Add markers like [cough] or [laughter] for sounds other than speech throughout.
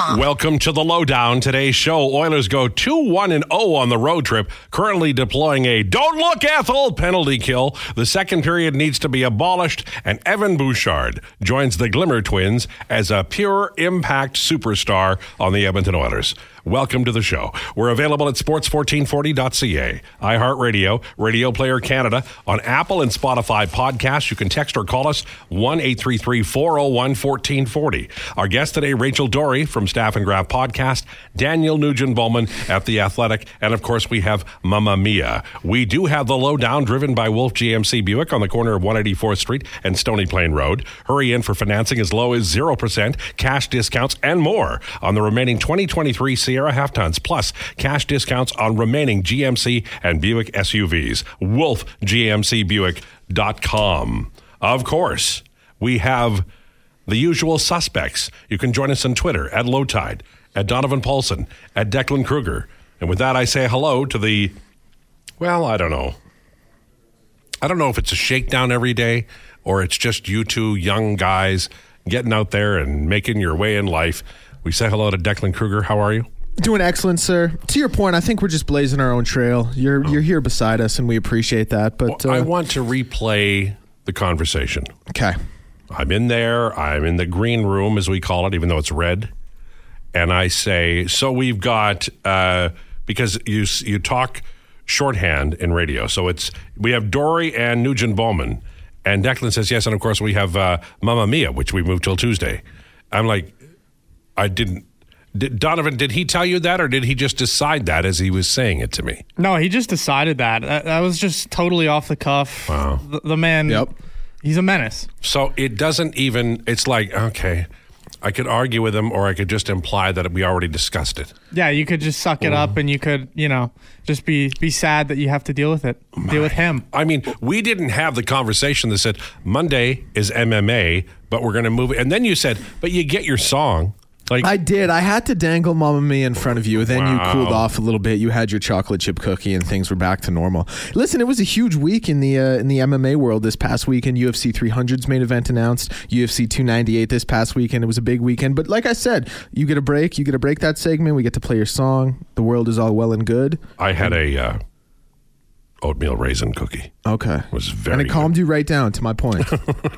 Welcome to the lowdown. Today's show Oilers go 2 1 and 0 on the road trip, currently deploying a don't look Ethel penalty kill. The second period needs to be abolished, and Evan Bouchard joins the Glimmer Twins as a pure impact superstar on the Edmonton Oilers. Welcome to the show. We're available at sports1440.ca, iHeartRadio, Radio Player Canada, on Apple and Spotify podcasts. You can text or call us 1 833 401 1440. Our guest today, Rachel Doerrie from Staff and Graph Podcast, Daniel Nugent Bowman at The Athletic, and of course, we have Mama Mia. We do have the lowdown driven by Wolf GMC Buick on the corner of 184th Street and Stony Plain Road. Hurry in for financing as low as 0%, cash discounts, and more on the remaining 2023 Sierra half tons, plus cash discounts on remaining GMC and Buick SUVs. WolfGMCBuick.com. Of course, we have the usual suspects. You can join us on Twitter at Lowetide, at Donovan Paulson, at Declan Kruger. And with that, I say hello to the, well, I don't know. I don't know if it's a shakedown every day or it's just you two young guys getting out there and making your way in life. We say hello to Declan Kruger. How are you? Doing excellent, sir. To your point, I think we're just blazing our own trail. You're you're here beside us, and we appreciate that. But I uh, want to replay the conversation. okay, I'm in there. I'm in the green room, as we call it, even though it's red. And I say, so we've got uh, because you you talk shorthand in radio, so it's we have Doerrie and Nugent Bowman, and Declan says yes, and of course we have uh, Mamma Mia, which we moved till Tuesday. I'm like, I didn't. Did, Donovan, did he tell you that, or did he just decide that as he was saying it to me? No, he just decided that. That, that was just totally off the cuff. Wow. The, the man, Yep. he's a menace. So it doesn't even. It's like okay, I could argue with him, or I could just imply that we already discussed it. Yeah, you could just suck it up mm. and you could, you know, just be be sad that you have to deal with it. Deal with him. I mean, we didn't have the conversation that said Monday is MMA, but we're going to move it. And then you said, but you get your song. Like, I did. I had to dangle Mamma Mia in front of you. Then Wow. you cooled off a little bit. You had your chocolate chip cookie, and things were back to normal. Listen, it was a huge week in the uh, in the MMA world this past weekend. UFC 300's main event announced. UFC 298 this past weekend. It was a big weekend. But like I said, you get a break. You get a break that segment. We get to play your song. The world is all well and good. I had a uh, oatmeal raisin cookie. Okay. It was very and it good. calmed you right down to my point.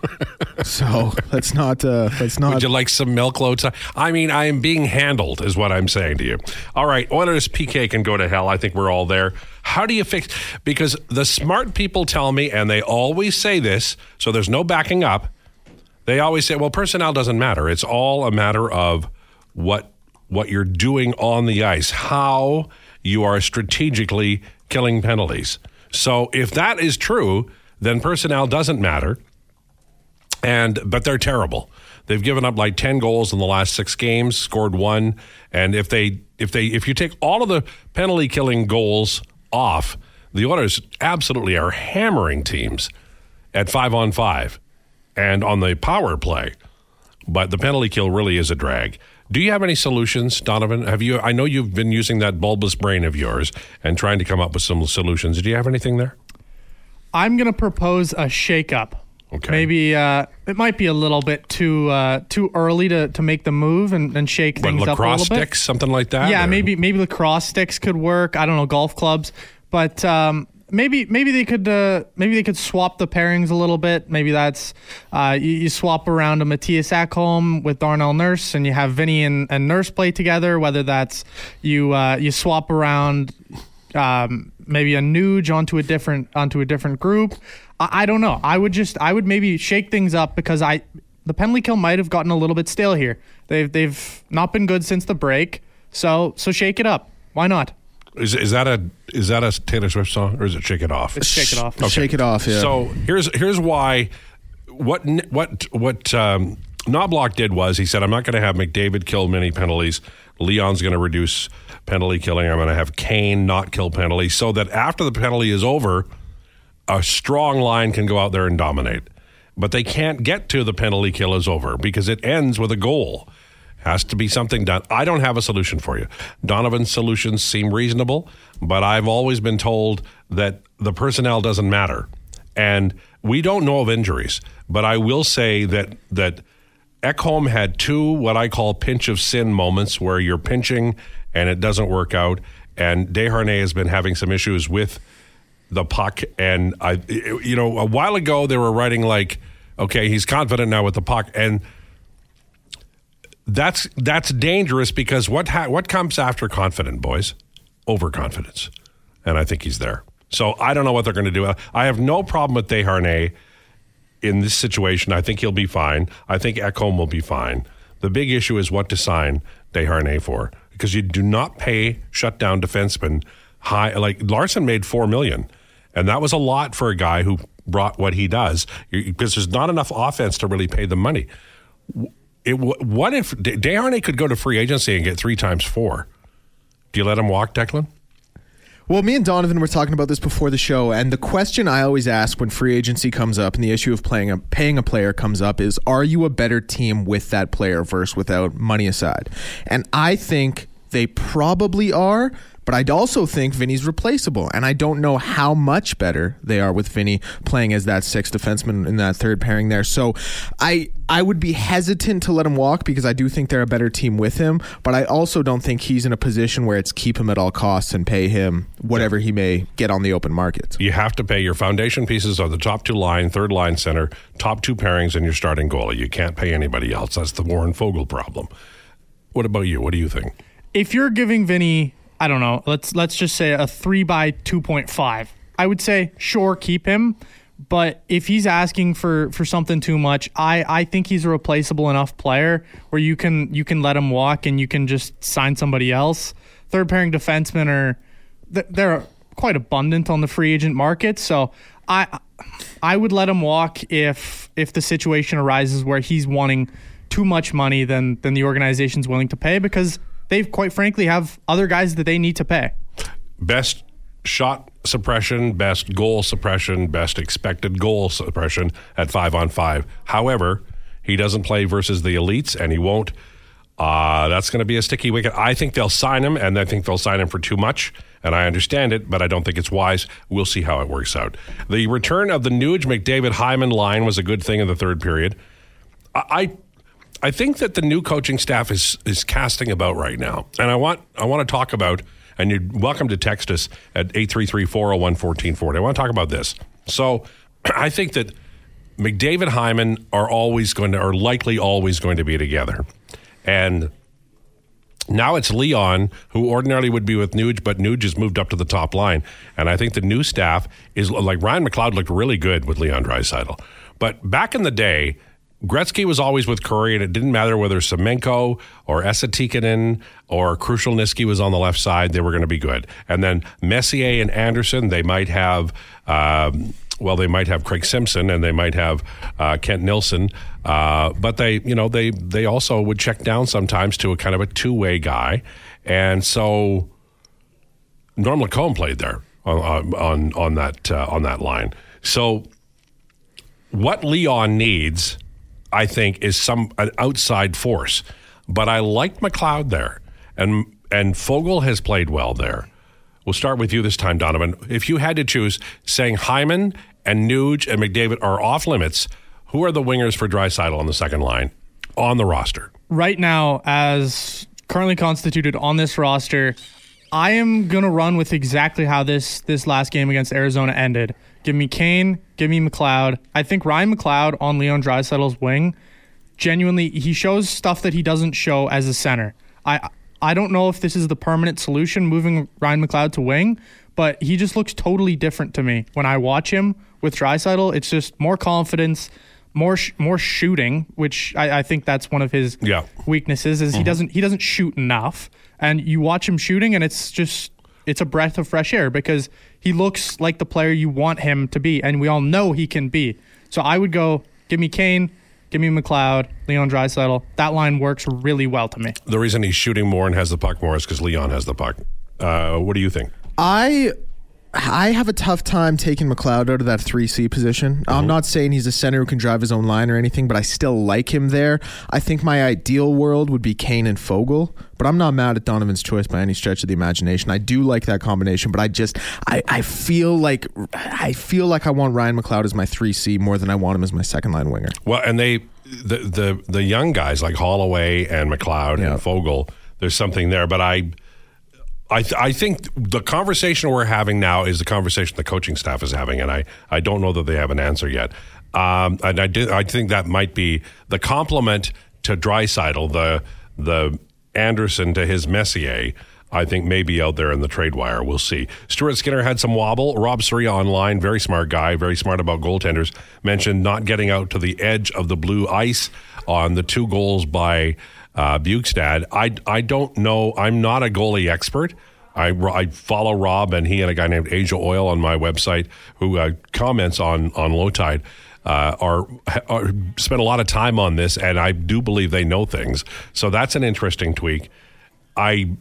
[laughs] so let's not uh, let's not Would you like some milk loads? I mean, I am being handled, is what I'm saying to you. All right, Oilers PK can go to hell. I think we're all there. How do you fix? Because the smart people tell me, and they always say this, so there's no backing up. They always say, "Well, personnel doesn't matter. It's all a matter of what what you're doing on the ice, how you are strategically killing penalties." So, if that is true, then personnel doesn't matter and but they're terrible. They've given up like 10 goals in the last 6 games, scored 1, and if they if they if you take all of the penalty killing goals off, the Oilers absolutely are hammering teams at 5 on 5 and on the power play. But the penalty kill really is a drag. Do you have any solutions, Donovan? Have you I know you've been using that bulbous brain of yours and trying to come up with some solutions. Do you have anything there? I'm gonna propose a shakeup. Okay. Maybe uh, it might be a little bit too uh, too early to, to make the move and, and shake What, things up a lacrosse little bit. sticks, something like that? Yeah, or- maybe maybe lacrosse sticks could work. I don't know golf clubs, but um, maybe maybe they could uh, maybe they could swap the pairings a little bit. Maybe that's uh, you, you swap around a Mattias Ekholm with Darnell Nurse, and you have Vinny and, and Nurse play together. Whether that's you uh, you swap around um, maybe a Nuge onto a different onto a different group. I, I don't know. I would just I would maybe shake things up because I the penalty kill might have gotten a little bit stale here. They've they've not been good since the break. So so shake it up. Why not? Is, is that a is that a Taylor Swift song or is it Shake It Off? Let's shake it off. Okay. shake it off. Yeah. So here's here's why what what what um, Knoblauch did was he said I'm not going to have McDavid kill many penalties. Leon's going to reduce penalty killing. I'm going to have Kane not kill penalties so that after the penalty is over, a strong line can go out there and dominate. But they can't get to the penalty kill is over because it ends with a goal. Has to be something done. I don't have a solution for you. Donovan's solutions seem reasonable, but I've always been told that the personnel doesn't matter. And we don't know of injuries, but I will say that that Ekholm had two what I call pinch of sin moments where you're pinching and it doesn't work out. And Desharnais has been having some issues with the puck. And I, you know, a while ago they were writing like, okay, he's confident now with the puck, and that's that's dangerous because what ha- what comes after confident, boys? Overconfidence, and I think he's there. So I don't know what they're going to do. I have no problem with Desharnais in this situation. I think he'll be fine. I think Ekholm will be fine. The big issue is what to sign Desharnais for because you do not pay shutdown defensemen high. Like Larsson made four million, and that was a lot for a guy who brought what he does because there's not enough offense to really pay the money. It, what if Desharnais could go to free agency and get three times four? Do you let him walk, Declan? Well, me and Donovan were talking about this before the show, and the question I always ask when free agency comes up and the issue of playing a, paying a player comes up is, are you a better team with that player versus without money aside? And I think they probably are, but I also think Vinny's replaceable, and I don't know how much better they are with Vinny playing as that sixth defenseman in that third pairing there. So I I would be hesitant to let him walk because I do think they're a better team with him, but I also don't think he's in a position where it's keep him at all costs and pay him whatever he may get on the open market. You have to pay your foundation pieces are the top two line, third line center, top two pairings, and your starting goalie. You can't pay anybody else. That's the Warren Foegele problem. What about you? What do you think? If you're giving Vinny I don't know, let's let's just say a three by two point five. I would say sure keep him, but if he's asking for for something too much, I I think he's a replaceable enough player where you can you can let him walk and you can just sign somebody else. Third pairing defensemen are they're quite abundant on the free agent market, so I I would let him walk if if the situation arises where he's wanting too much money than than the organization's willing to pay because they quite frankly have other guys that they need to pay. Best shot suppression, best goal suppression, best expected goal suppression at five on five. However, he doesn't play versus the elites, and he won't. Uh, that's going to be a sticky wicket. I think they'll sign him, and I think they'll sign him for too much. And I understand it, but I don't think it's wise. We'll see how it works out. The return of the Nuge McDavid Hyman line was a good thing in the third period. I I think that the new coaching staff is is casting about right now, and I want I want to talk about. And you're welcome to text us at 833-401-1440. I want to talk about this. So [clears throat] I think that McDavid Hyman are always going to, are likely always going to be together. And now it's Leon, who ordinarily would be with Nuge, but Nuge has moved up to the top line. And I think the new staff is like Ryan McLeod looked really good with Leon Draisaitl. But back in the day, Gretzky was always with Kurri, and it didn't matter whether Semenko or Esa Tikkanen or Krushelnyski was on the left side; they were going to be good. And then Messier and Anderson, they might have. Um, well, they might have Craig Simpson and they might have uh, Kent Nilsson, uh, but they, you know, they they also would check down sometimes to a kind of a two way guy, and so Norm Lacombe played there on on on that uh, on that line. So what Leon needs I think, is some an outside force. But I liked McLeod there, and and Foegele has played well there. We'll start with you this time, Donovan. If you had to choose, saying Hyman and Nuge and McDavid are off limits, who are the wingers for Draisaitl on the second line on the roster? Right now, as currently constituted on this roster, I am gonna run with exactly how this this last game against Arizona ended. Give me Kane. Give me McLeod. I think Ryan McLeod on Leon Draisaitl's wing, genuinely, he shows stuff that he doesn't show as a center. I I don't know if this is the permanent solution, moving Ryan McLeod to wing, but he just looks totally different to me when I watch him with Draisaitl. It's just more confidence, more sh- more shooting, which I, I, think that's one of his yeah. weaknesses. Is mm-hmm. he doesn't he doesn't shoot enough, and you watch him shooting, and it's just it's a breath of fresh air because he looks like the player you want him to be, and we all know he can be. So I would go, give me Kane, give me McLeod, Leon Draisaitl. That line works really well to me. The reason he's shooting more and has the puck more is because Leon has the puck. Uh, what do you think? I I have a tough time taking McLeod out of that 3C position. Mm-hmm. I'm not saying he's a center who can drive his own line or anything, but I still like him there. I think my ideal world would be Kane and Foegele, but I'm not mad at Donovan's choice by any stretch of the imagination. I do like that combination, but I just I, I feel like I feel like I want Ryan McLeod as my 3C more than I want him as my second line winger. Well, and they the the the young guys like Holloway and McLeod Yeah. and Foegele. There's something there, but I. I, th- I think the conversation we're having now is the conversation the coaching staff is having, and I, I don't know that they have an answer yet. Um, and I, did, I think that might be the compliment to Draisaitl, the the Anderson to his Messier. I think maybe out there in the trade wire. We'll see. Stuart Skinner had some wobble. Rob Surya online, very smart guy, very smart about goaltenders, mentioned not getting out to the edge of the blue ice on the two goals by uh, Bjugstad. I, I don't know. I'm not a goalie expert. I, I follow Rob and he and a guy named Asia Oil on my website who uh, comments on on Lowetide. Uh, are, are spend a lot of time on this, and I do believe they know things. So that's an interesting tweak. I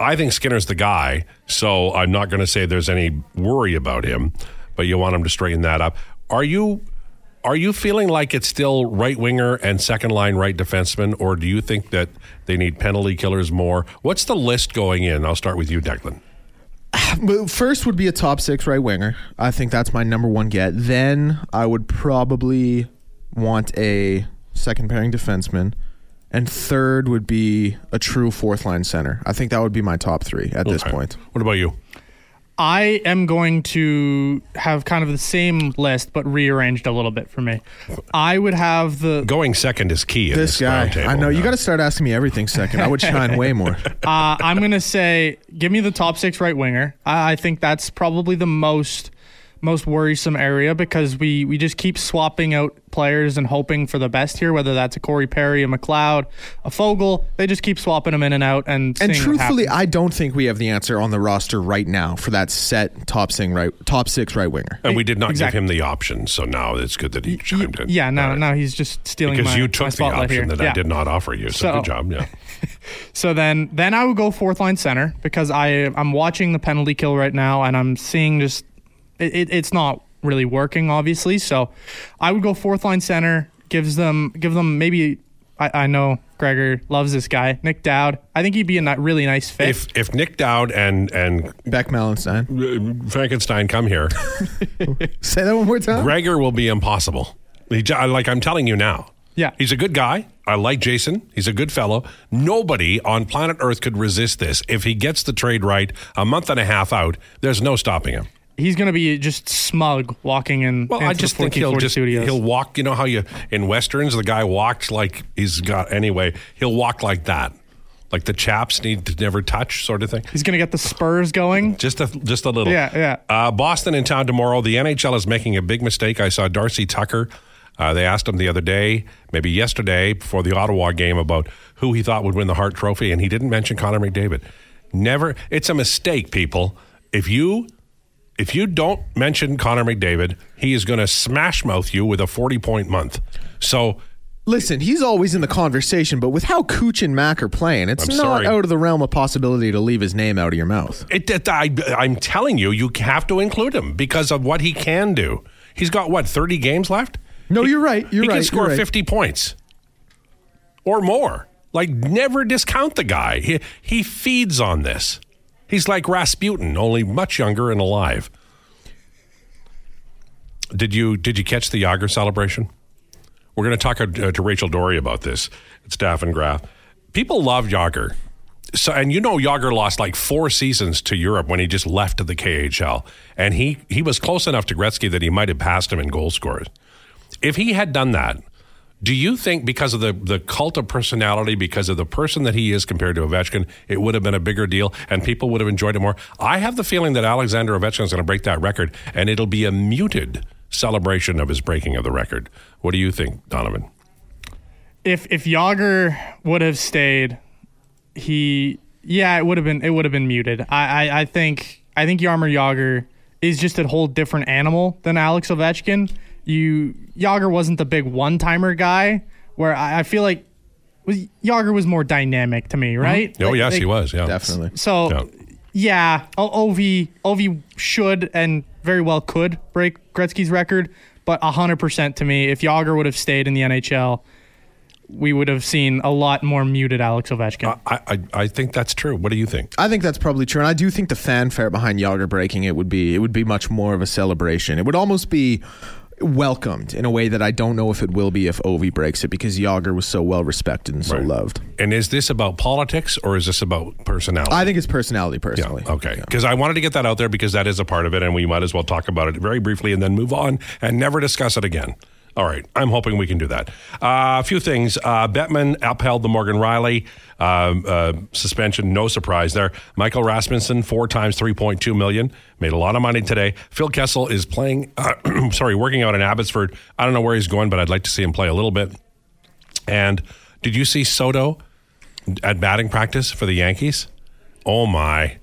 I think Skinner's the guy, so I'm not going to say there's any worry about him, but you want him to straighten that up. Are you are you feeling like it's still right winger and second line right defenseman, or do you think that they need penalty killers more? What's the list going in? I'll start with you, Declan. [sighs] First would be a top six right winger. I think that's my number one get. Then I would probably want a second pairing defenseman. And third would be a true fourth line center. I think that would be my top three at this point. What about you? I am going to have kind of the same list, but rearranged a little bit for me. I would have the Going second is key. This this, guy. I know you got to start asking me everything second. I would shine way more. [laughs] Uh, I'm gonna say, give me the top six right winger. I, I think that's probably the most most worrisome area because we we just keep swapping out players and hoping for the best here. Whether that's a Corey Perry, a McLeod, a Foegele, they just keep swapping them in and out. And And truthfully. I don't think we have the answer on the roster right now for that set top sing right top six right winger. and we did not Exactly. give him the option, so now it's good that he Y- chimed in. yeah, no, Right. no, he's just stealing because my, you took the option here. that I did not offer you. So, So- good job. Yeah. [laughs] So then, then I would go fourth line center because I I'm watching the penalty kill right now and I'm seeing just it, it, it's not really working obviously. So I would go fourth line center. Gives them give them maybe I, I know Gregor loves this guy Nic Dowd. I think he'd be a ni- really nice fit. if if Nick Dowd and and Beck Malenstyn. Frankenstein come here, [laughs] Say that one more time. Gregor will be impossible. He, like I'm telling you now. Yeah. He's a good guy. I like Jason. He's a good fellow. Nobody on planet Earth could resist this. If he gets the trade right a month and a half out, there's no stopping him. He's gonna be just smug walking in. Well, I just think he'll 1440 just studios. he'll walk. You know how you in westerns the guy walks like he's got anyway. He'll walk like that, like the chaps need to never touch, sort of thing. He's gonna get the Spurs going. Just a just a little. Yeah, yeah. Uh, Boston in town tomorrow. The NHL is making a big mistake. I saw Darcy Tucker. Uh, they asked him the other day, maybe yesterday, before the Ottawa game, about who he thought would win the Hart Trophy, and he didn't mention Connor McDavid. Never. It's a mistake, people. If you if you don't mention Connor McDavid, he is going to smash mouth you with a forty point month. So Listen, he's always in the conversation, but with how Cooch and Mack are playing, it's I'm not sorry. out of the realm of possibility to leave his name out of your mouth. It, it, I, I'm telling you, you have to include him because of what he can do. He's got what 30 games left. No, you're right. You're he right. can score right. 50 points or more. Like, never discount the guy. He, he feeds on this. He's like Rasputin, only much younger and alive. Did you did you catch the Jagr celebration? We're going to talk uh, to Rachel Doerrie about this. It's Staff and. People love Jagr. So, and you know, Jagr lost like four seasons to Europe when he just left the KHL, and he he was close enough to Gretzky that he might have passed him in goal scores. If he had done that, do you think because of the the cult of personality, because of the person that he is compared to Ovechkin, it would have been a bigger deal and people would have enjoyed it more? I have the feeling that Alexander Ovechkin is going to break that record, and it'll be a muted celebration of his breaking of the record. What do you think, Donovan? if if Jagr would have stayed, he yeah, it would have been it would have been muted. I, I I think I think Jaromir Jagr is just a whole different animal than Alex Ovechkin. You Jagr wasn't the big one timer guy where I, I feel like was Jagr was more dynamic to me, mm-hmm. right? Oh, Like- yes, like- he was. Yeah, Definitely. So Yeah. yeah, O- Ovi Ovi should and very well could break Gretzky's record, but hundred percent to me, if Jagr would have stayed in the NHL, we would have seen a lot more muted Alex Ovechkin. I, I I think that's true. What do you think? I think that's probably true, and I do think the fanfare behind Jagr breaking it would be it would be much more of a celebration. It would almost be welcomed in a way that I don't know if it will be if Ovi breaks it because Jagr was so well respected and so Right. loved. And is this about politics or is this about personality? I think it's personality, personally. Okay. Because I wanted to get that out there because that is a part of it, and we might as well talk about it very briefly and then move on and never discuss it again. All right. I'm hoping we can do that. Uh, a few things. Uh, Bettman upheld the Morgan Rielly um, uh, suspension. No surprise there. Michael Rasmussen, four times 3.2 million. Made a lot of money today. Phil Kessel is playing, uh, [clears throat] sorry, working out in Abbotsford. I don't know where he's going, but I'd like to see him play a little bit. And did you see Soto at batting practice for the Yankees? Oh my.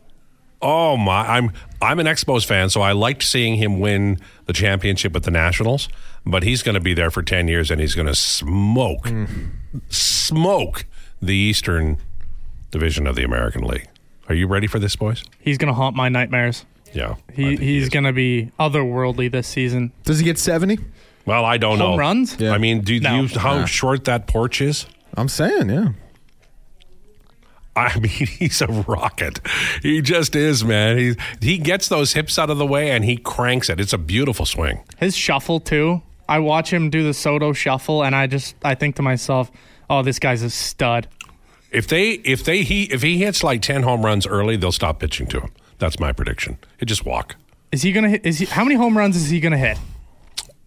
Oh my. I'm I'm an Expos fan, so I liked seeing him win the championship with the Nationals, but he's going to be there for 10 years and he's going to smoke mm. smoke the Eastern Division of the American League. Are you ready for this, boys? He's gonna haunt my nightmares. Yeah. He he's is. gonna be otherworldly this season. Does he get 70? Well, I don't know. Home runs? Yeah. I mean, do No. you how Nah. short that porch is? I'm saying, yeah. I [laughs] mean, he's a rocket. He just is, man. He he gets those hips out of the way and he cranks it. It's a beautiful swing. His shuffle too. I watch him do the Soto shuffle, and I just I think to myself, oh, this guy's a stud. If they if they he if he hits like ten home runs early, they'll stop pitching to him. That's my prediction. He just walk. Is he gonna hit? Is he? How many home runs is he gonna hit?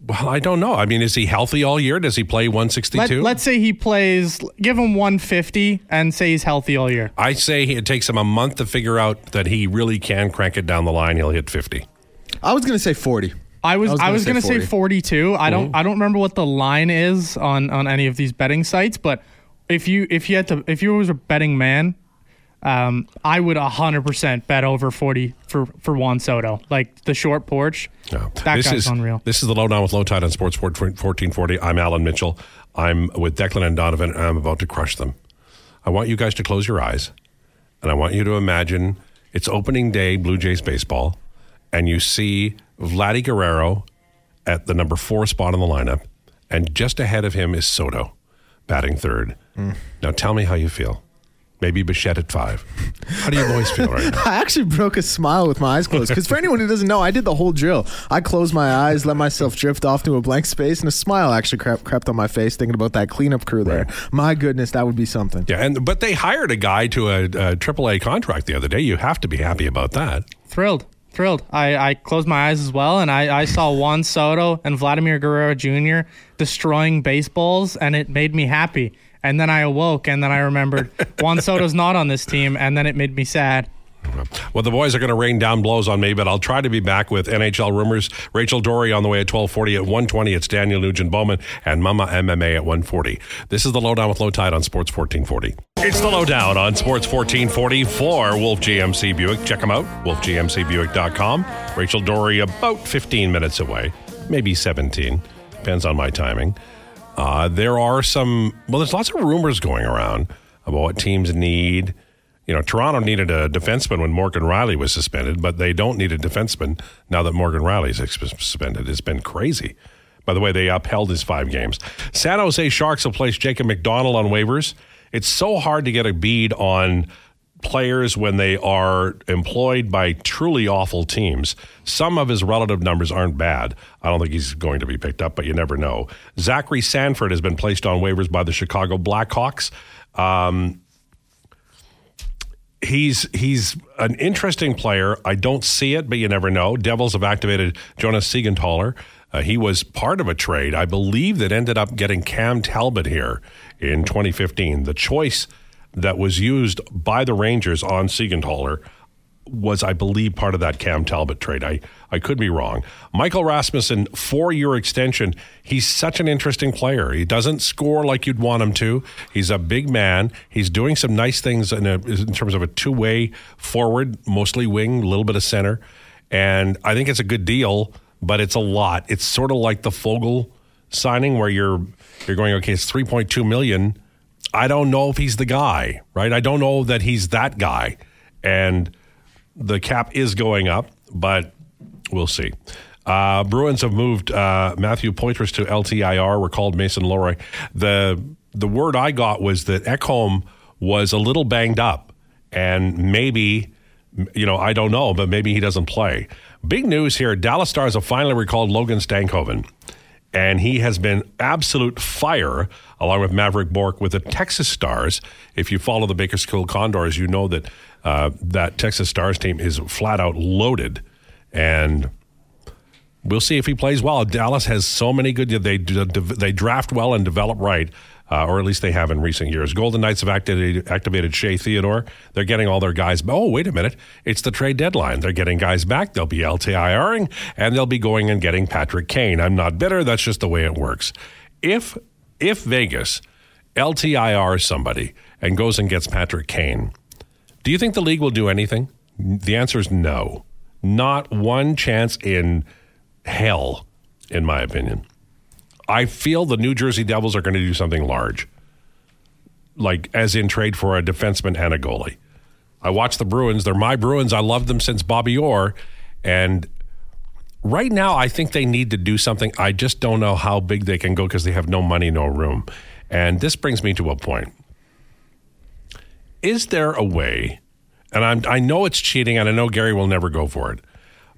Well, I don't know. I mean, is he healthy all year? Does he play 162? let's say he plays. Give him 150 and say he's healthy all year. I say it takes him a month to figure out that he really can crank it down the line. He'll hit 50. I was going to say 40. I was I was, gonna, say 40. 42. I don't I don't remember what the line is on on any of these betting sites, but if you if you had to if you was a betting man, um, I would 100% bet over 40 for for Juan Soto. Like the short porch. No. That this guy's is, unreal. This is the lowdown with Lowetide on Sports 1440. I'm Alan Mitchell. I'm with Declan and Donovan, and I'm about to crush them. I want you guys to close your eyes, and I want you to imagine it's opening day, Blue Jays baseball, and you see Vladdy Guerrero at the number four spot in the lineup, and just ahead of him is Soto, batting third. Mm. Now tell me how you feel. Maybe Bichette at five. How do you boys feel right now? [laughs] I actually broke a smile with my eyes closed because for anyone who doesn't know, I did the whole drill. I closed my eyes, let myself drift off to a blank space, and a smile actually crept, crept on my face thinking about that cleanup crew there. My goodness, that would be something. Yeah, and but they hired a guy to a, a AAA contract the other day. You have to be happy about that. Thrilled. Thrilled. I, I closed my eyes as well, and I, I saw Juan Soto and Vladimir Guerrero Jr. destroying baseballs, and it made me happy. And then I awoke, and then I remembered [laughs] Juan Soto's not on this team, and then it made me sad. Well, the boys are going to rain down blows on me, but I'll try to be back with NHL rumors. Rachel Doerrie on the way at twelve forty. At one twenty, it's Daniel Nugent Bowman and Mama MMA at one forty. This is the lowdown with Lowetide on Sports fourteen forty. It's the lowdown on Sports fourteen forty for Wolf GMC Buick. Check them out, wolfgmcbuick.com. Rachel Doerrie about fifteen minutes away, maybe seventeen, depends on my timing. Uh, there are some, well, there's lots of rumors going around about what teams need. You know, Toronto needed a defenseman when Morgan Rielly was suspended, but they don't need a defenseman now that Morgan Rielly's suspended. It's been crazy. By the way, they upheld his five games. San Jose Sharks will place Jacob MacDonald on waivers. It's so hard to get a bead on players when they are employed by truly awful teams. Some of his relative numbers aren't bad. I don't think he's going to be picked up, but you never know. Zachary Sanford has been placed on waivers by the Chicago Blackhawks. Um, he's he's an interesting player. I don't see it, but you never know. Devils have activated Jonas Siegenthaler. Uh, he was part of a trade, I believe, that ended up getting Cam Talbot here in 2015. The choice that was used by the Rangers on Siegenthaler was, I believe, part of that Cam Talbot trade. I, I could be wrong. Michael Rasmussen, four year extension. He's such an interesting player. He doesn't score like you'd want him to. He's a big man. He's doing some nice things in, a, in terms of a two way forward, mostly wing, a little bit of center. And I think it's a good deal, but it's a lot. It's sort of like the Foegele signing where you're you're going, okay, it's 3.2 million. I don't know if he's the guy, right? I don't know that he's that guy. And the cap is going up, but we'll see. Uh, Bruins have moved uh, Matthew Poitras to LTIR. Recalled Mason Lohrei. The the word I got was that Ekholm was a little banged up, and maybe you know I don't know, but maybe he doesn't play. Big news here: Dallas Stars have finally recalled Logan Stankoven. and he has been absolute fire along with Mavrik Bourque with the Texas Stars. If you follow the Bakersfield Condors, you know that uh, that Texas Stars team is flat out loaded, and we'll see if he plays well. Dallas has so many good. They they draft well and develop right. Uh, or at least they have in recent years. Golden Knights have activated, activated Shea Theodore. They're getting all their guys. Oh, wait a minute. It's the trade deadline. They're getting guys back. They'll be LTIRing, and they'll be going and getting Patrick Kane. I'm not bitter. That's just the way it works. If if Vegas LTIR somebody and goes and gets Patrick Kane, do you think the league will do anything? The answer is no. Not one chance in hell, in my opinion. I feel the New Jersey Devils are going to do something large, like as in trade for a defenseman and a goalie. I watch the Bruins. They're my Bruins. I love them since Bobby Orr. And right now, I think they need to do something. I just don't know how big they can go because they have no money, no room. And this brings me to a point. Is there a way, and I'm, I know it's cheating, and I know Gary will never go for it,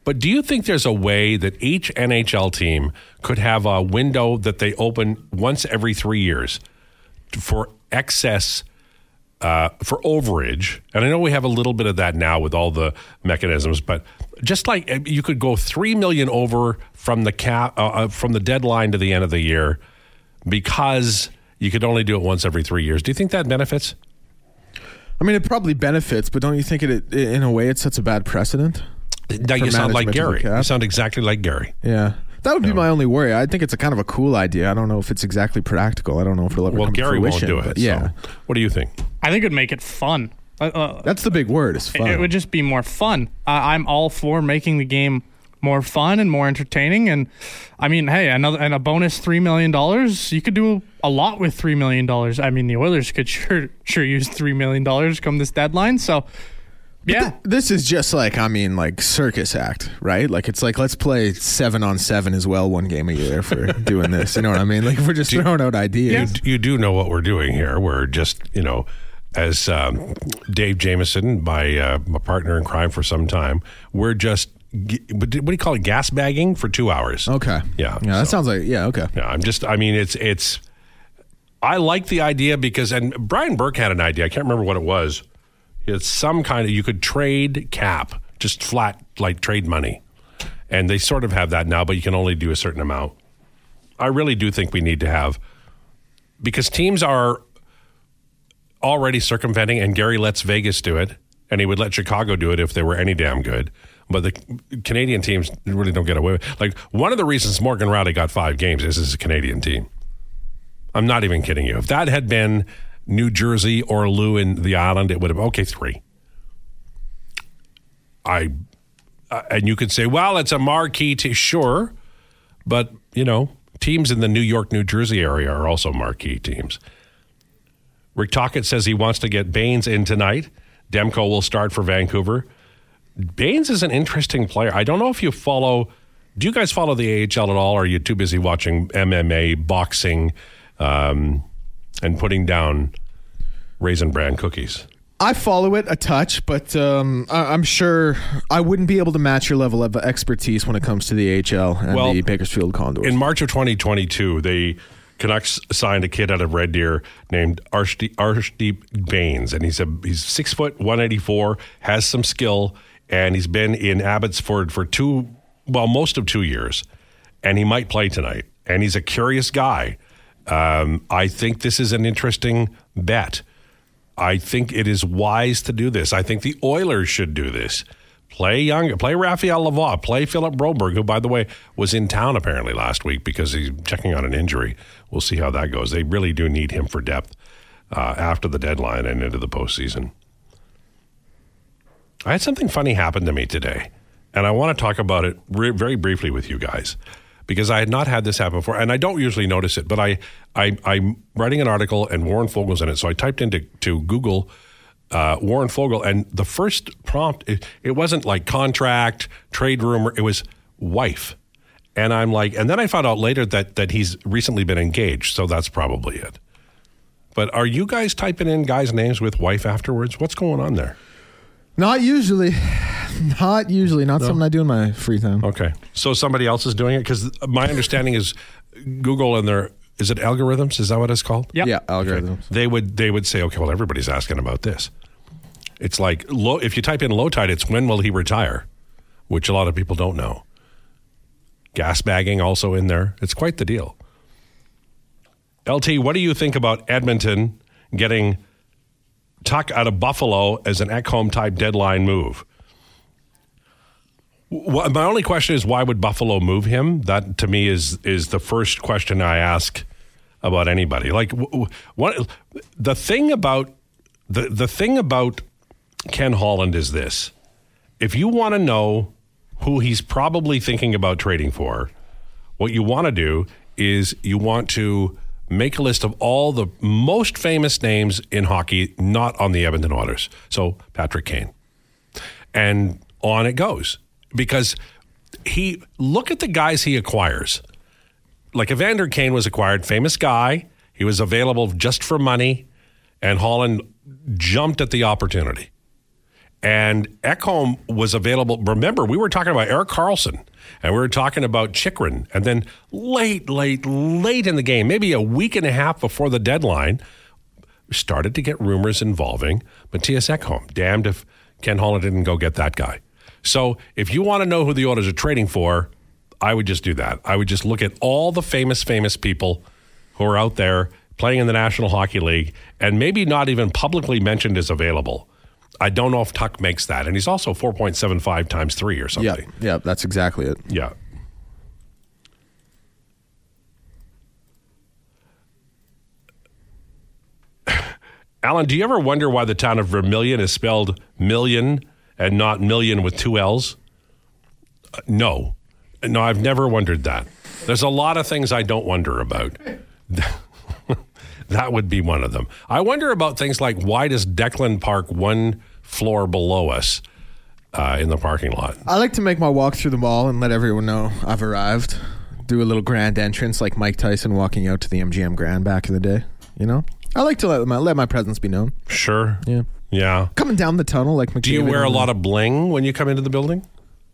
but do you think there's a way that each NHL team could have a window that they open once every three years for excess, uh, for overage? And I know we have a little bit of that now with all the mechanisms, but just like uh, you could go three million over from the cap uh, uh, from the deadline to the end of the year because you could only do it once every three years. Do you think that benefits? I mean, it probably benefits, but don't you think it, it in a way it sets a bad precedent? Now you sound like management of the Gary. You sound exactly like Gary. Yeah. That would be my only worry. I think it's a kind of a cool idea. I don't know if it's exactly practical. I don't know if it'll ever Well, come to Gary won't do it. Yeah, so what do you think? I think it'd make it fun. Uh, uh, that's the big word. Is fun. it would just be more fun. Uh, I'm all for making the game more fun and more entertaining. And I mean, hey, another and a bonus three million dollars. You could do a lot with three million dollars. I mean, the Oilers could sure sure use three million dollars come this deadline. So, yeah, this is just like I mean, like circus act, right? Like it's like let's play seven on seven as well, one game a year for [laughs] doing this. You know what I mean? Like we're just throwing out ideas. You, you do know what we're doing here. We're just, you know, as um, Dave Jameson, my uh, my partner in crime for some time, we're just g- what do what do you call it? Gas bagging for two hours. Okay. Yeah, Yeah. That so- sounds like yeah. Okay. Yeah, I'm just. I mean, it's it's. I like the idea because, and Brian Burke had an idea. I can't remember what it was. It's some kind of you could trade cap, just flat like trade money, and they sort of have that now, but you can only do a certain amount. I really do think we need to have because teams are already circumventing, and Gary lets Vegas do it, and he would let Chicago do it if they were any damn good. But the Canadian teams really don't get away with Like, one of the reasons Morgan Rielly got five games is is a Canadian team. I'm not even kidding you. If that had been New Jersey or Lou in the island, it would have, okay, three. I, uh, and you could say, well, it's a marquee team. Sure. But, you know, teams in the New York, New Jersey area are also marquee teams. Rick Tocchet says he wants to get Bains in tonight. Demko will start for Vancouver. Bains is an interesting player. I don't know if you follow. Do you guys follow the AHL at all? Or are you too busy watching MMA, boxing, um, and putting down raisin bran cookies? I follow it a touch, but um, I- I'm sure I wouldn't be able to match your level of expertise when it comes to the AHL and Well, the Bakersfield Condors. In March of 2022, the Canucks signed a kid out of Red Deer named Arshdeep, Arshdeep Bains, and he's a he's six foot 184, has some skill, and he's been in Abbotsford for two, well, most of two years, and he might play tonight. And he's a curious guy. Um, I think this is an interesting bet. I think it is wise to do this. I think the Oilers should do this. Play young, play Raphael Lavoie, play Philip Broberg, who, by the way, was in town apparently last week because he's checking on an injury. We'll see how that goes. They really do need him for depth uh, after the deadline and into the postseason. I had something funny happen to me today, and I want to talk about it re- very briefly with you guys because I had not had this happen before, and I don't usually notice it. But I, I I'm writing an article, and Warren Foegele's in it, so I typed into to Google uh, Warren Foegele, and the first prompt it, it wasn't like contract, trade rumor, it was wife. And I'm like, and then I found out later that that he's recently been engaged, so that's probably it. But are you guys typing in guys' names with wife afterwards? What's going on there? [sighs] Not usually. Not usually. Not something I do in my free time. Okay. So somebody else is doing it? Because my understanding is Google and their is it algorithms? Is that what it's called? Yep. Yeah, algorithms. They would they would say, okay, well, everybody's asking about this. It's like low. If you type in Lowetide, it's when will he retire, which a lot of people don't know. Gas bagging also in there. It's quite the deal. LT, what do you think about Edmonton getting Tuch out of Buffalo as an Ekholm type deadline move? Wh- My only question is why would Buffalo move him? That to me is is the first question I ask about anybody. Like wh- wh- what the thing about the the thing about Ken Holland is this. If you want to know who he's probably thinking about trading for, what you want to do is you want to make a list of all the most famous names in hockey not on the Edmonton Oilers. So Patrick Kane. And on it goes because he look at the guys he acquires. Like Evander Kane was acquired, famous guy. He was available just for money, and Holland jumped at the opportunity. And Ekholm was available. Remember, we were talking about Erik Karlsson and we were talking about Chychrun. And then late, late, late in the game, maybe a week and a half before the deadline, started to get rumors involving Mattias Ekholm. Damned if Ken Holland didn't go get that guy. So if you want to know who the Oilers are trading for, I would just do that. I would just look at all the famous, famous people who are out there playing in the National Hockey League and maybe not even publicly mentioned as available. I don't know if Tuch makes that. And he's also 4.75 times three or Yeah, something. yeah, that's exactly it. Yeah. [sighs] Alan, do you ever wonder why the town of Vermilion is spelled million and not million with two L's? Uh, no. No, I've never wondered that. There's a lot of things I don't wonder about. [laughs] that would be one of them. I wonder about things like why does Declan Park one floor below us uh, in the parking lot? I like to make my walk through the mall and let everyone know I've arrived. Do a little grand entrance like Mike Tyson walking out to the MGM Grand back in the day. You know, I like to let my let my presence be known. Sure. Yeah, Yeah. coming down the tunnel like McDavid. Do you wear a lot of bling when you come into the building?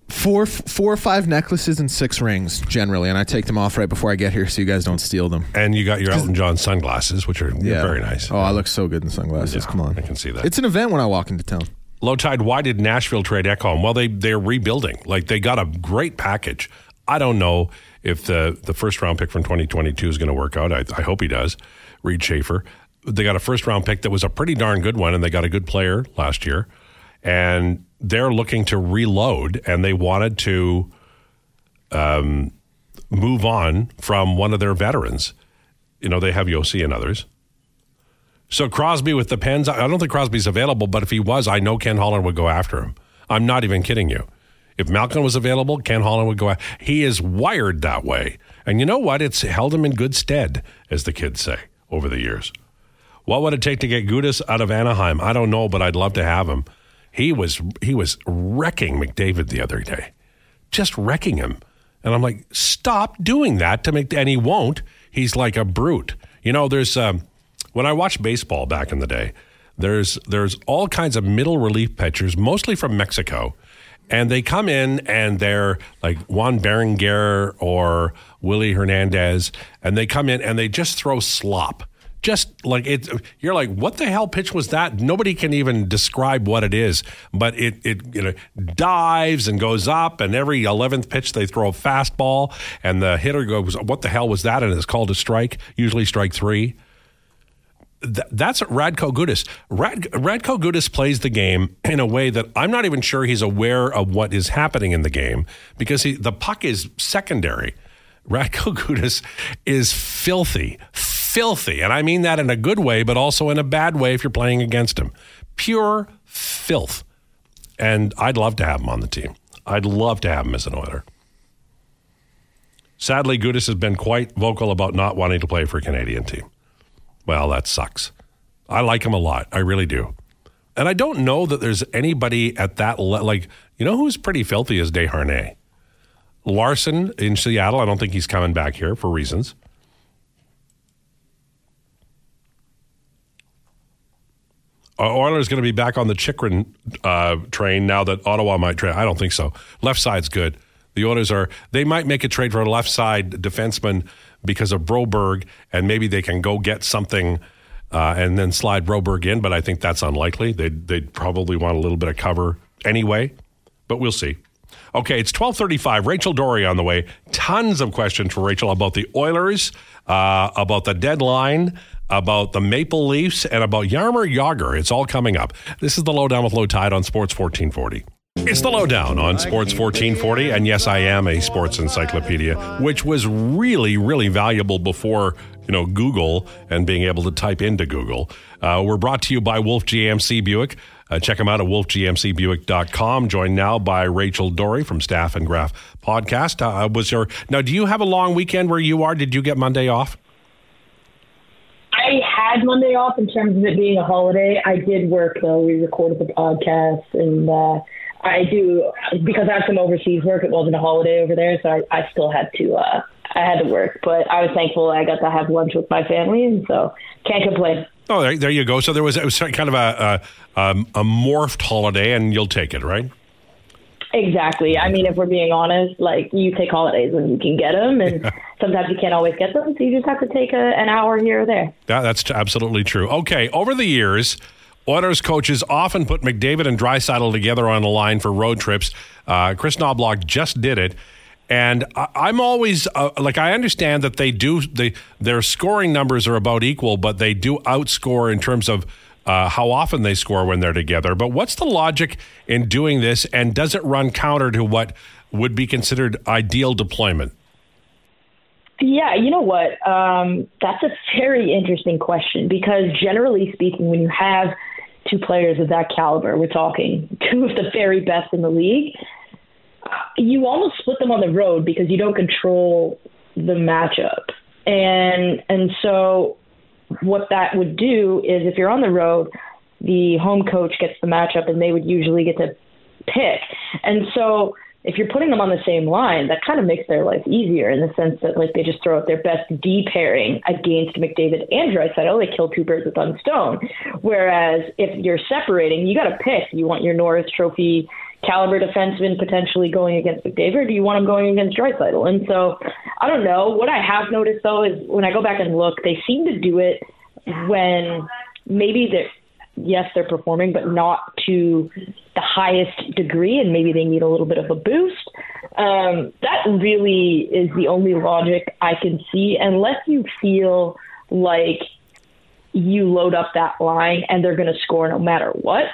Four four or five necklaces and six rings generally, and I take them off right before I get here so you guys don't steal them. And you got your Elton John sunglasses, which are very nice. Oh, I look so good in sunglasses. Yeah, Come on, I can see that. It's an event when I walk into town. Lowetide. Why did Nashville trade Ekholm? Well, they they're rebuilding. Like they got a great package. I don't know if the the first round pick from 2022 is going to work out. I, I hope he does. Reid Schaefer. They got a first round pick that was a pretty darn good one, and they got a good player last year. And they're looking to reload, and they wanted to um, move on from one of their veterans. You know, they have Josi and others. So Crosby with the Pens, I don't think Crosby's available, but if he was, I know Ken Holland would go after him. I'm not even kidding you. If Malkin was available, Ken Holland would go. a- He is wired that way, and you know what? It's held him in good stead, as the kids say over the years. What would it take to get Gudas out of Anaheim? I don't know, but I'd love to have him. He was he was wrecking McDavid the other day, just wrecking him, and I'm like, stop doing that to Mc. And he won't. He's like a brute. You know, there's um, when I watched baseball back in the day. There's there's all kinds of middle relief pitchers, mostly from Mexico, and they come in and they're like Juan Berenguer or Willie Hernandez, and they come in and they just throw slop. Just like it, you're like, what the hell pitch was that? Nobody can even describe what it is, but it it you know dives and goes up, and every eleventh pitch they throw a fastball, and the hitter goes, "What the hell was that?" And it's called a strike, usually strike three that's Radko Gudas. Rad- Radko Gudas plays the game in a way that I'm not even sure he's aware of what is happening in the game because he, the puck is secondary. Radko [laughs] Gudas is filthy, filthy. And I mean that in a good way, but also in a bad way if you're playing against him. Pure filth. And I'd love to have him on the team. I'd love to have him as an Oiler. Sadly, Gudas has been quite vocal about not wanting to play for a Canadian team. Well, that sucks. I like him a lot. I really do. And I don't know that there's anybody at that le- like you know who's pretty filthy is Desharnais. Larsson in Seattle. I don't think he's coming back here for reasons. Oilers going to be back on the Chychrun uh, train now that Ottawa might trade? I don't think so. Left side's good. The Oilers are they might make a trade for a left side defenseman because of Broberg, and maybe they can go get something. Uh, and then slide Broberg in, but I think that's unlikely. They'd, they'd probably want a little bit of cover anyway, but we'll see. Okay, it's 1235. Rachel Doerrie on the way. Tons of questions for Rachel about the Oilers, uh, about the deadline, about the Maple Leafs, and about Jaromir Jagr. It's all coming up. This is the Lowdown with Lowetide on Sports 1440. It's the lowdown on Sports 1440. And yes, I am a sports encyclopedia, which was really, really valuable before, you know, Google and being able to type into Google. Uh, we're brought to you by Wolf GMC Buick. Uh, check them out at wolfgmcbuick.com. Joined now by Rachel Doerrie from Staff and Graph Podcast. Uh, was your now? Do you have a long weekend where you are? Did you get Monday off? Had Monday off in terms of it being a holiday. I did work though. We recorded the podcast, and uh, I do because I have some overseas work. It wasn't a holiday over there, so I, I still had to. Uh, I had to work, but I was thankful I got to have lunch with my family, and so can't complain. Oh, there, there you go. So there was it was kind of a, a um, a morphed holiday, and you'll take it, right? Exactly. I mean, if we're being honest, like you take holidays when you can get them, and sometimes you can't always get them, so you just have to take a, an hour here or there. Yeah, that's absolutely true. Okay, over the years, Oilers coaches often put McDavid and Draisaitl together on the line for road trips. Uh, Kris Knoblauch just did it. And I, am always uh, like I understand that they do they their scoring numbers are about equal, but they do outscore in terms of uh, how often they score when they're together. But what's the logic in doing this, and does it run counter to what would be considered ideal deployment? Yeah, you know what? Um, that's a very interesting question because generally speaking, when you have two players of that caliber, we're talking [laughs] two of the very best in the league you almost split them on the road because you don't control the matchup. And and so what that would do is if you're on the road, the home coach gets the matchup and they would usually get to pick. And so if you're putting them on the same line, that kind of makes their life easier in the sense that like they just throw out their best D pairing against McDavid and Draisaitl. They kill two birds with one stone. Whereas if you're separating, you got to pick. You want your Norris Trophy caliber defenseman potentially going against McDavid, do you want him going against Draisaitl? And so I don't know. What I have noticed though is when I go back and look, they seem to do it when maybe they're yes they're performing, but not to the highest degree, and maybe they need a little bit of a boost. Um, that really is the only logic I can see, unless you feel like you load up that line and they're going to score no matter what.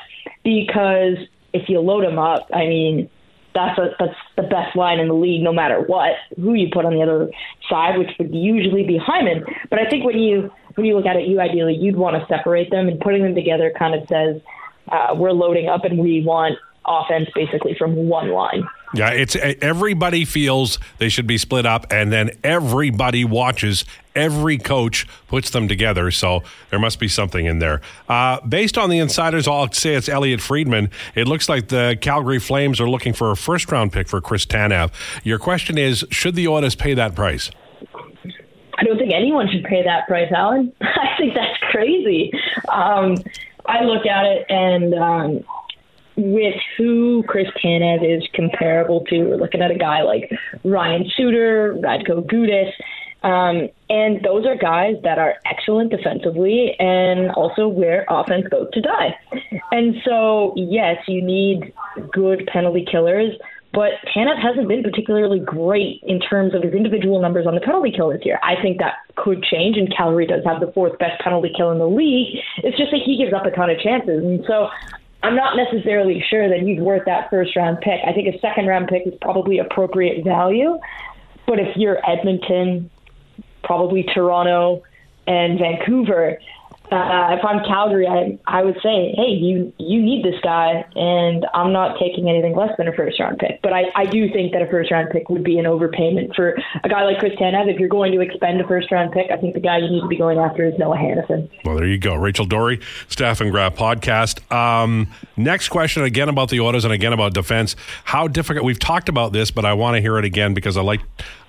Because if you load them up, I mean, that's a, that's the best line in the league, no matter what who you put on the other side, which would usually be Hyman. But I think when you when you look at it, you ideally you'd want to separate them, and putting them together kind of says uh, we're loading up and we want offense basically from one line. Yeah, it's everybody feels they should be split up, and then everybody watches. Every coach puts them together, so there must be something in there. Uh, based on the insiders, I'll say it's Elliot Friedman. It looks like the Calgary Flames are looking for a first round pick for Chris Tanev. Your question is, should the Oilers pay that price? I don't think anyone should pay that price, Alan. [laughs] I think that's crazy. Um, I look at it and. Um, with who Chris Tanev is comparable to. We're looking at a guy like Ryan Suter, Radko Gudas. Um, and those are guys that are excellent defensively and also where offense goes to die. And so, yes, you need good penalty killers, but Tanev hasn't been particularly great in terms of his individual numbers on the penalty kill this year. I think that could change, and Calgary does have the fourth best penalty kill in the league. It's just that he gives up a ton of chances. And so I'm not necessarily sure that he's worth that first round pick. I think a second round pick is probably appropriate value. But if you're Edmonton, probably Toronto, and Vancouver, uh, if I'm Calgary, I I would say, hey, you you need this guy, and I'm not taking anything less than a first round pick. But I, I do think that a first round pick would be an overpayment for a guy like Chris Tanev. If you're going to expend a first round pick, I think the guy you need to be going after is Noah Hanifin. Well, there you go, Rachel Doerrie, Staff and Graph podcast. Um, next question again about the Oilers and again about defense. How difficult? We've talked about this, but I want to hear it again because I like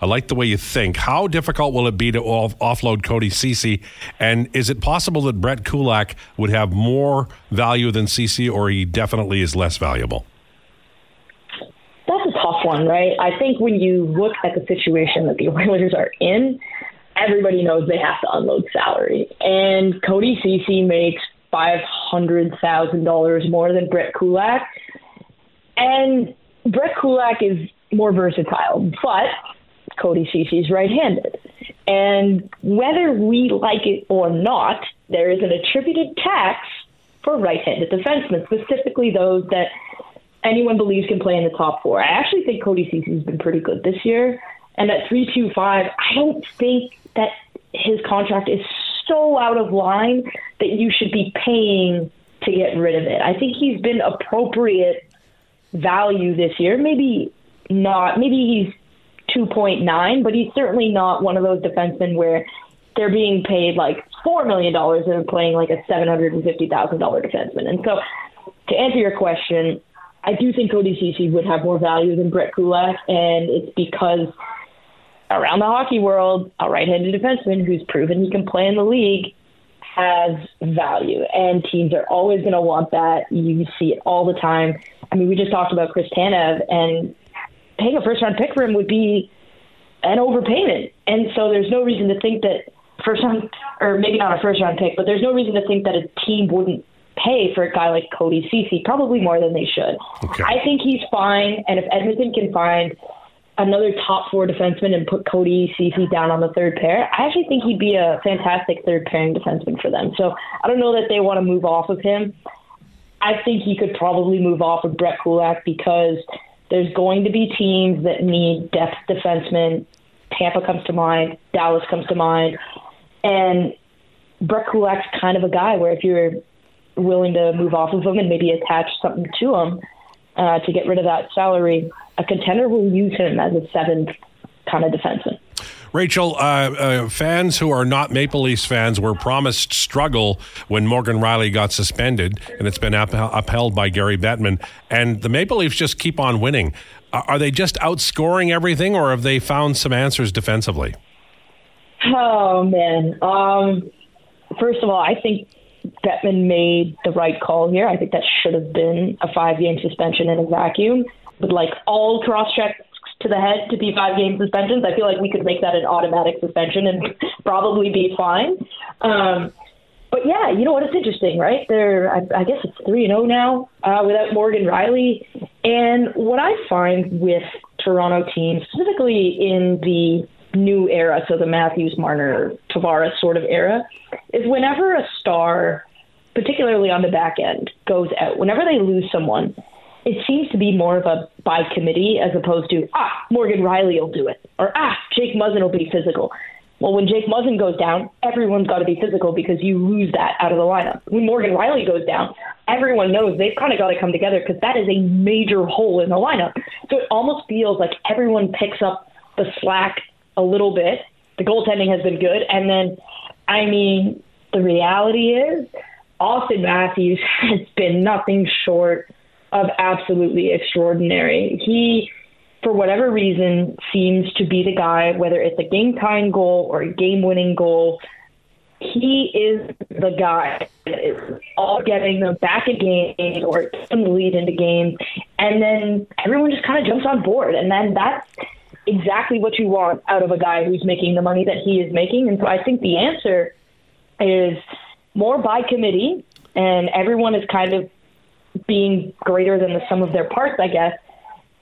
I like the way you think. How difficult will it be to off- offload Cody Ceci? And is it possible that Brett Kulak would have more value than Ceci, or he definitely is less valuable? That's a tough one, right? I think when you look at the situation that the [laughs] Oilers are in, everybody knows they have to unload salary. And Cody Ceci makes $500,000 more than Brett Kulak. And Brett Kulak is more versatile, but Cody Ceci is right-handed. And whether we like it or not, there is an attributed tax for right-handed defensemen, specifically those that anyone believes can play in the top four. I actually think Cody Ceci has been pretty good this year. And at 325, I don't think that his contract is so out of line that you should be paying to get rid of it. I think he's been appropriate value this year. Maybe not, maybe he's 2.9, but he's certainly not one of those defensemen where they're being paid like $4 million and playing like a $750,000 defenseman. And so to answer your question, I do think Cody Ceci would have more value than Brett Kulak, and it's because around the hockey world, a right-handed defenseman who's proven he can play in the league has value, and teams are always going to want that. You see it all the time. I mean, we just talked about Chris Tanev, and paying a first-round pick for him would be an overpayment, and so there's no reason to think that first round, or maybe not a first-round pick, but there's no reason to think that a team wouldn't pay for a guy like Cody Ceci, probably more than they should. Okay. I think he's fine, and if Edmonton can find another top four defenseman and put Cody Ceci down on the third pair, I actually think he'd be a fantastic third pairing defenseman for them. So I don't know that they want to move off of him. I think he could probably move off of Brett Kulak because there's going to be teams that need depth defensemen. Tampa comes to mind, Dallas comes to mind, and Brett Kulak's kind of a guy where if you're willing to move off of him and maybe attach something to him uh, to get rid of that salary, a contender will use him as a seventh kind of defenseman. Rachel, uh, uh, fans who are not Maple Leafs fans were promised struggle when Morgan Rielly got suspended, and it's been up- upheld by Gary Bettman. And the Maple Leafs just keep on winning. Are are they just outscoring everything, or have they found some answers defensively? Oh man. Um, first of all, I think Bettman made the right call here. I think that should have been a five-game suspension in a vacuum. With like all cross checks to the head to be five-game suspensions, I feel like we could make that an automatic suspension and [laughs] probably be fine. Um, but yeah, you know what? It's interesting, right? They're, I, I guess it's three and zero now uh, without Morgan Rielly. And what I find with Toronto teams, specifically in the new era, so the Matthews, Marner, Tavares sort of era, is whenever a star, particularly on the back end, goes out, whenever they lose someone, it seems to be more of a by committee as opposed to, ah, Morgan Rielly will do it, or ah, Jake Muzzin will be physical. Well, when Jake Muzzin goes down, everyone's got to be physical because you lose that out of the lineup. When Morgan Rielly goes down, everyone knows they've kind of got to come together because that is a major hole in the lineup. So it almost feels like everyone picks up the slack a little bit. The goaltending has been good. And then, I mean, the reality is Auston Matthews [laughs] has been nothing short of absolutely extraordinary. He for whatever reason, seems to be the guy, whether it's a game tying goal or a game winning goal. He is the guy that is all getting them back in games or some lead into games. And then everyone just kind of jumps on board. And then that's exactly what you want out of a guy who's making the money that he is making. And so I think the answer is more by committee, and everyone is kind of being greater than the sum of their parts, I guess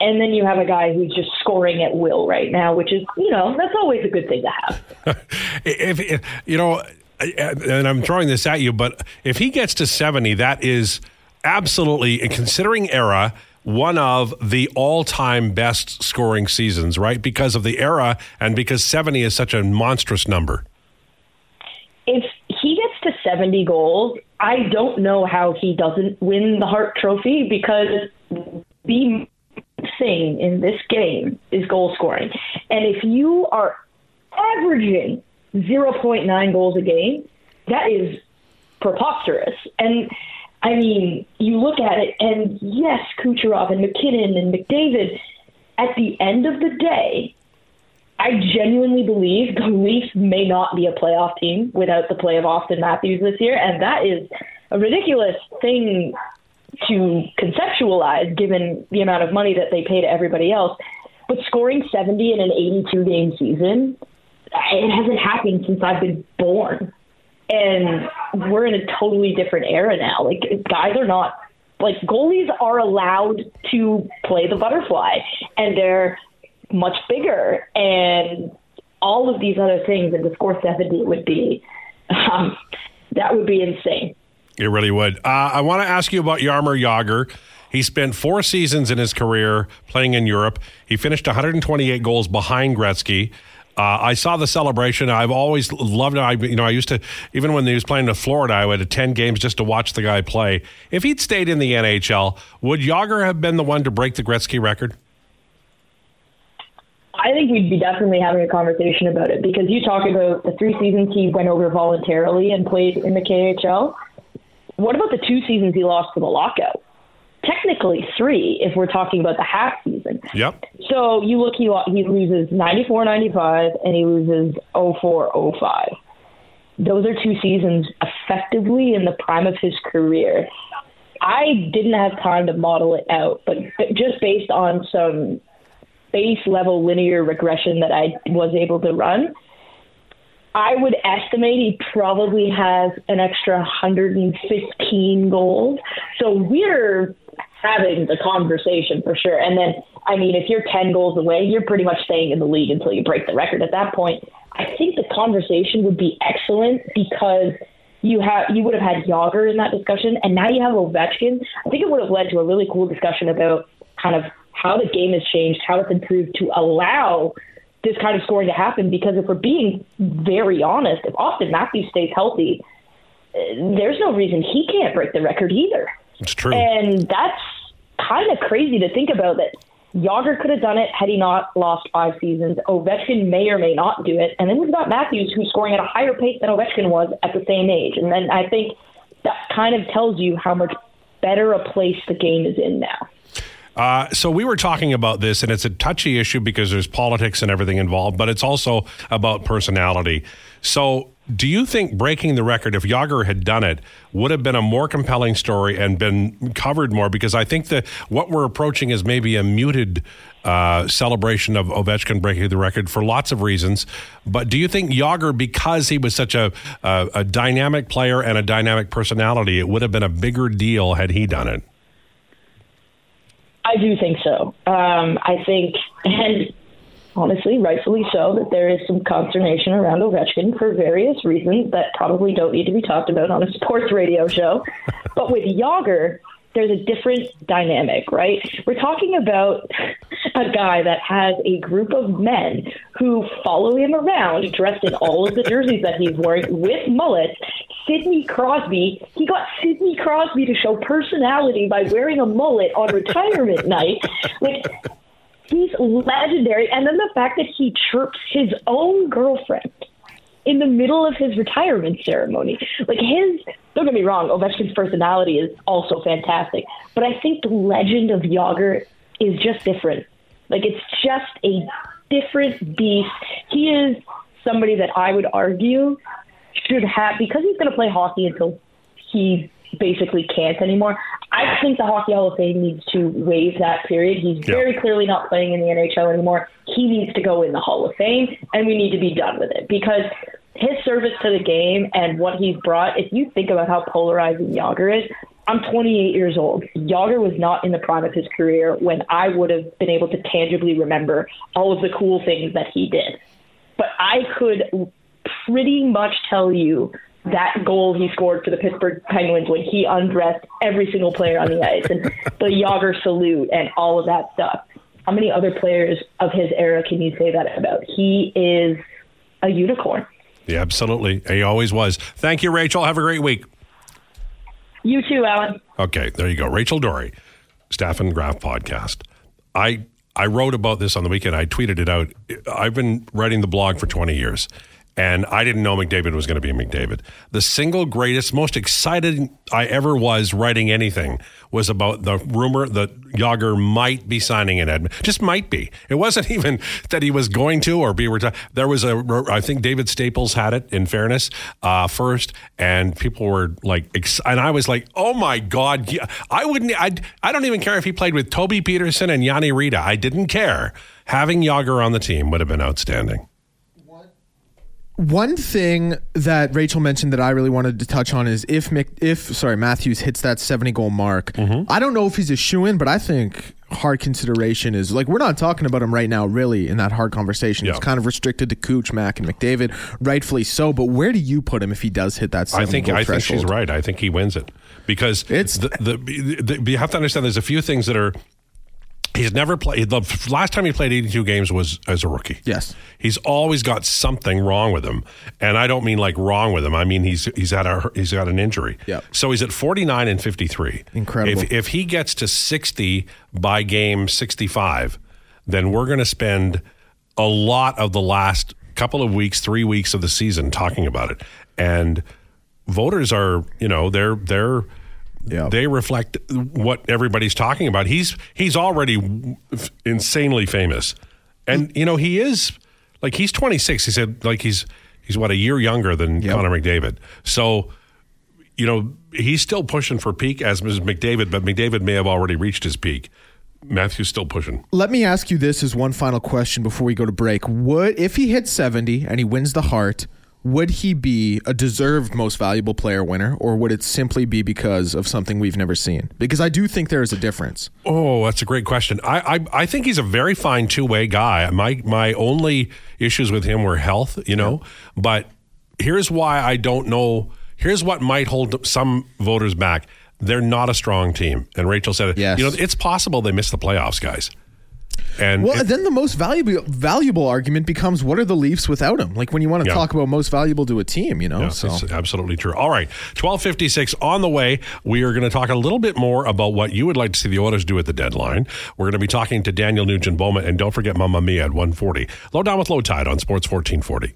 and then you have a guy who's just scoring at will right now, which is, you know, that's always a good thing to have. [laughs] if, if you know, and I'm throwing this at you, but if he gets to 70, that is absolutely, considering era, one of the all-time best scoring seasons, right? Because of the era and because 70 is such a monstrous number. If he gets to 70 goals, I don't know how he doesn't win the Hart Trophy because the thing in this game is goal scoring. And if you are averaging 0.9 goals a game, that is preposterous. And I mean, you look at it, and yes, Kucherov and MacKinnon and McDavid, at the end of the day, I genuinely believe the Leafs may not be a playoff team without the play of Auston Matthews this year, and that is a ridiculous thing to conceptualize given the amount of money that they pay to everybody else. But scoring 70 in an 82 game season, it hasn't happened since I've been born. And we're in a totally different era now. Like, guys are not, like, goalies are allowed to play the butterfly, and they're much bigger. And all of these other things, and to score 70 would be, um, that would be insane. It really would. Uh, I want to ask you about Jaromir Jagr He spent four seasons in his career playing in Europe. He finished 128 goals behind Gretzky. Uh, I saw the celebration. I've always loved it. I, you know, I used to even when he was playing in Florida, I would attend games just to watch the guy play. If he'd stayed in the NHL, would Jagr have been the one to break the Gretzky record? I think we'd be definitely having a conversation about it because you talk about the three seasons he went over voluntarily and played in the KHL. What about the two seasons he lost to the lockout? Technically three, if we're talking about the half season. Yep. So you look, he he loses 94 95 and he loses 04 05. Those are two seasons effectively in the prime of his career. I didn't have time to model it out, but just based on some base level linear regression that I was able to run, I would estimate he probably has an extra 115 goals. So we're having the conversation for sure. And then, I mean, if you're 10 goals away, you're pretty much staying in the league until you break the record. At that point, I think the conversation would be excellent because you have you would have had Jagr in that discussion, and now you have Ovechkin. I think it would have led to a really cool discussion about kind of how the game has changed, how it's improved to allow this kind of scoring to happen. Because if we're being very honest, if Auston Matthews stays healthy, uh, there's no reason he can't break the record either. It's true. And that's kind of crazy to think about that Jagr could have done it had he not lost five seasons. Ovechkin may or may not do it. And then we've got Matthews who's scoring at a higher pace than Ovechkin was at the same age. And then I think that kind of tells you how much better a place the game is in now. Uh, so we were talking about this, and it's a touchy issue because there's politics and everything involved, but it's also about personality. So, do you think breaking the record, if Jagr had done it, would have been a more compelling story and been covered more? Because I think that what we're approaching is maybe a muted uh, celebration of Ovechkin breaking the record for lots of reasons. But do you think Jagr, because he was such a, a, a dynamic player and a dynamic personality, it would have been a bigger deal had he done it? I do think so. Um, I think, and honestly, rightfully so, that there is some consternation around Ovechkin for various reasons that probably don't need to be talked about on a sports radio show. [laughs] but with Jagr, there's a different dynamic, right? We're talking about a guy that has a group of men who follow him around dressed in all of the jerseys that he's wearing with mullets. Sidney Crosby, he got Sidney Crosby to show personality by wearing a mullet on retirement night. Like, he's legendary. And then the fact that he chirps his own girlfriend in the middle of his retirement ceremony. Like his, don't get me wrong, Ovechkin's personality is also fantastic, but I think the legend of Jagr is just different. Like it's just a different beast. He is somebody that I would argue should have because he's going to play hockey until he basically can't anymore. I think the Hockey Hall of Fame needs to waive that period. He's very clearly not playing in the NHL anymore. He needs to go in the Hall of Fame, and we need to be done with it because his service to the game and what he's brought. If you think about how polarizing Jagr is, I'm 28 years old. Jagr was not in the prime of his career when I would have been able to tangibly remember all of the cool things that he did. But I could pretty much tell you that goal he scored for the Pittsburgh Penguins when he undressed every single player on the ice and the Jagr salute and all of that stuff. How many other players of his era can you say that about? He is a unicorn. Yeah, absolutely. He always was. Thank you, Rachel. Have a great week. You too, Alan. Okay, there you go. Rachel Doerrie, Staff and Graph podcast. I I wrote about this on the weekend. I tweeted it out. I've been writing the blog for 20 years. And I didn't know McDavid was going to be McDavid. The single greatest, most excited I ever was writing anything was about the rumor that Jagr might be signing in Edmonton. Just might be. It wasn't [laughs] even that he was going to or be retired. There was a, I think David Staples had it. In fairness, uh, first, and people were like, ex- and I was like, oh my god, I wouldn't. I I don't even care if he played with Toby Petersen and Jani Rita. I didn't care. Having Jagr on the team would have been outstanding. One thing that Rachel mentioned that I really wanted to touch on is if Mc, if sorry Matthews hits that seventy goal mark. Mm-hmm. I don't know if he's a shoe in, but I think hard consideration is like we're not talking about him right now, really, in that hard conversation. Yeah. It's kind of restricted to Cooch, Mack, and McDavid, rightfully so. But where do you put him if he does hit that? 70 I think I think she's right. I think he wins it because It's- the, the, the you have to understand. There's a few things that are. He's never played. The last time he played 82 games was as a rookie. Yes. he's always got something wrong with him, and I don't mean like wrong with him. I mean he's he's had a he's got an injury. Yep. So he's at 49 and 53. Incredible. If if he gets to 60 by game 65, then we're going to spend a lot of the last couple of weeks, three weeks of the season talking about it, and voters are you know they're they're Yeah. they reflect what everybody's talking about. He's he's already insanely famous, and you know he is like he's 26. He said like he's he's what a year younger than Yep. Connor McDavid. So you know he's still pushing for peak as is McDavid, but McDavid may have already reached his peak. Matthew's still pushing. Let me ask you this as one final question before we go to break. Would if he hits 70 and he wins the Hart, would he be a deserved most valuable player winner or would it simply be because of something we've never seen? Because I do think there is a difference. Oh, that's a great question. I, I, I think he's a very fine two way guy. My my only issues with him were health, you know. But here's why I don't know. Here's what might hold some voters back. They're not a strong team, and Rachel said it. Yes. You know, it's possible they miss the playoffs, guys. And Well, if- then the most valuable valuable argument becomes what are the Leafs without him? Like when you want to Yeah. talk about most valuable to a team, you know. Yeah, so it's absolutely true. All right, twelve fifty six on the way. We are going to talk a little bit more about what you would like to see the Oilers do at the deadline. We're going to be talking to Daniel Nugent Bowman, and don't forget Mamma Mia at one forty. Low down with Lowetide on Sports fourteen forty.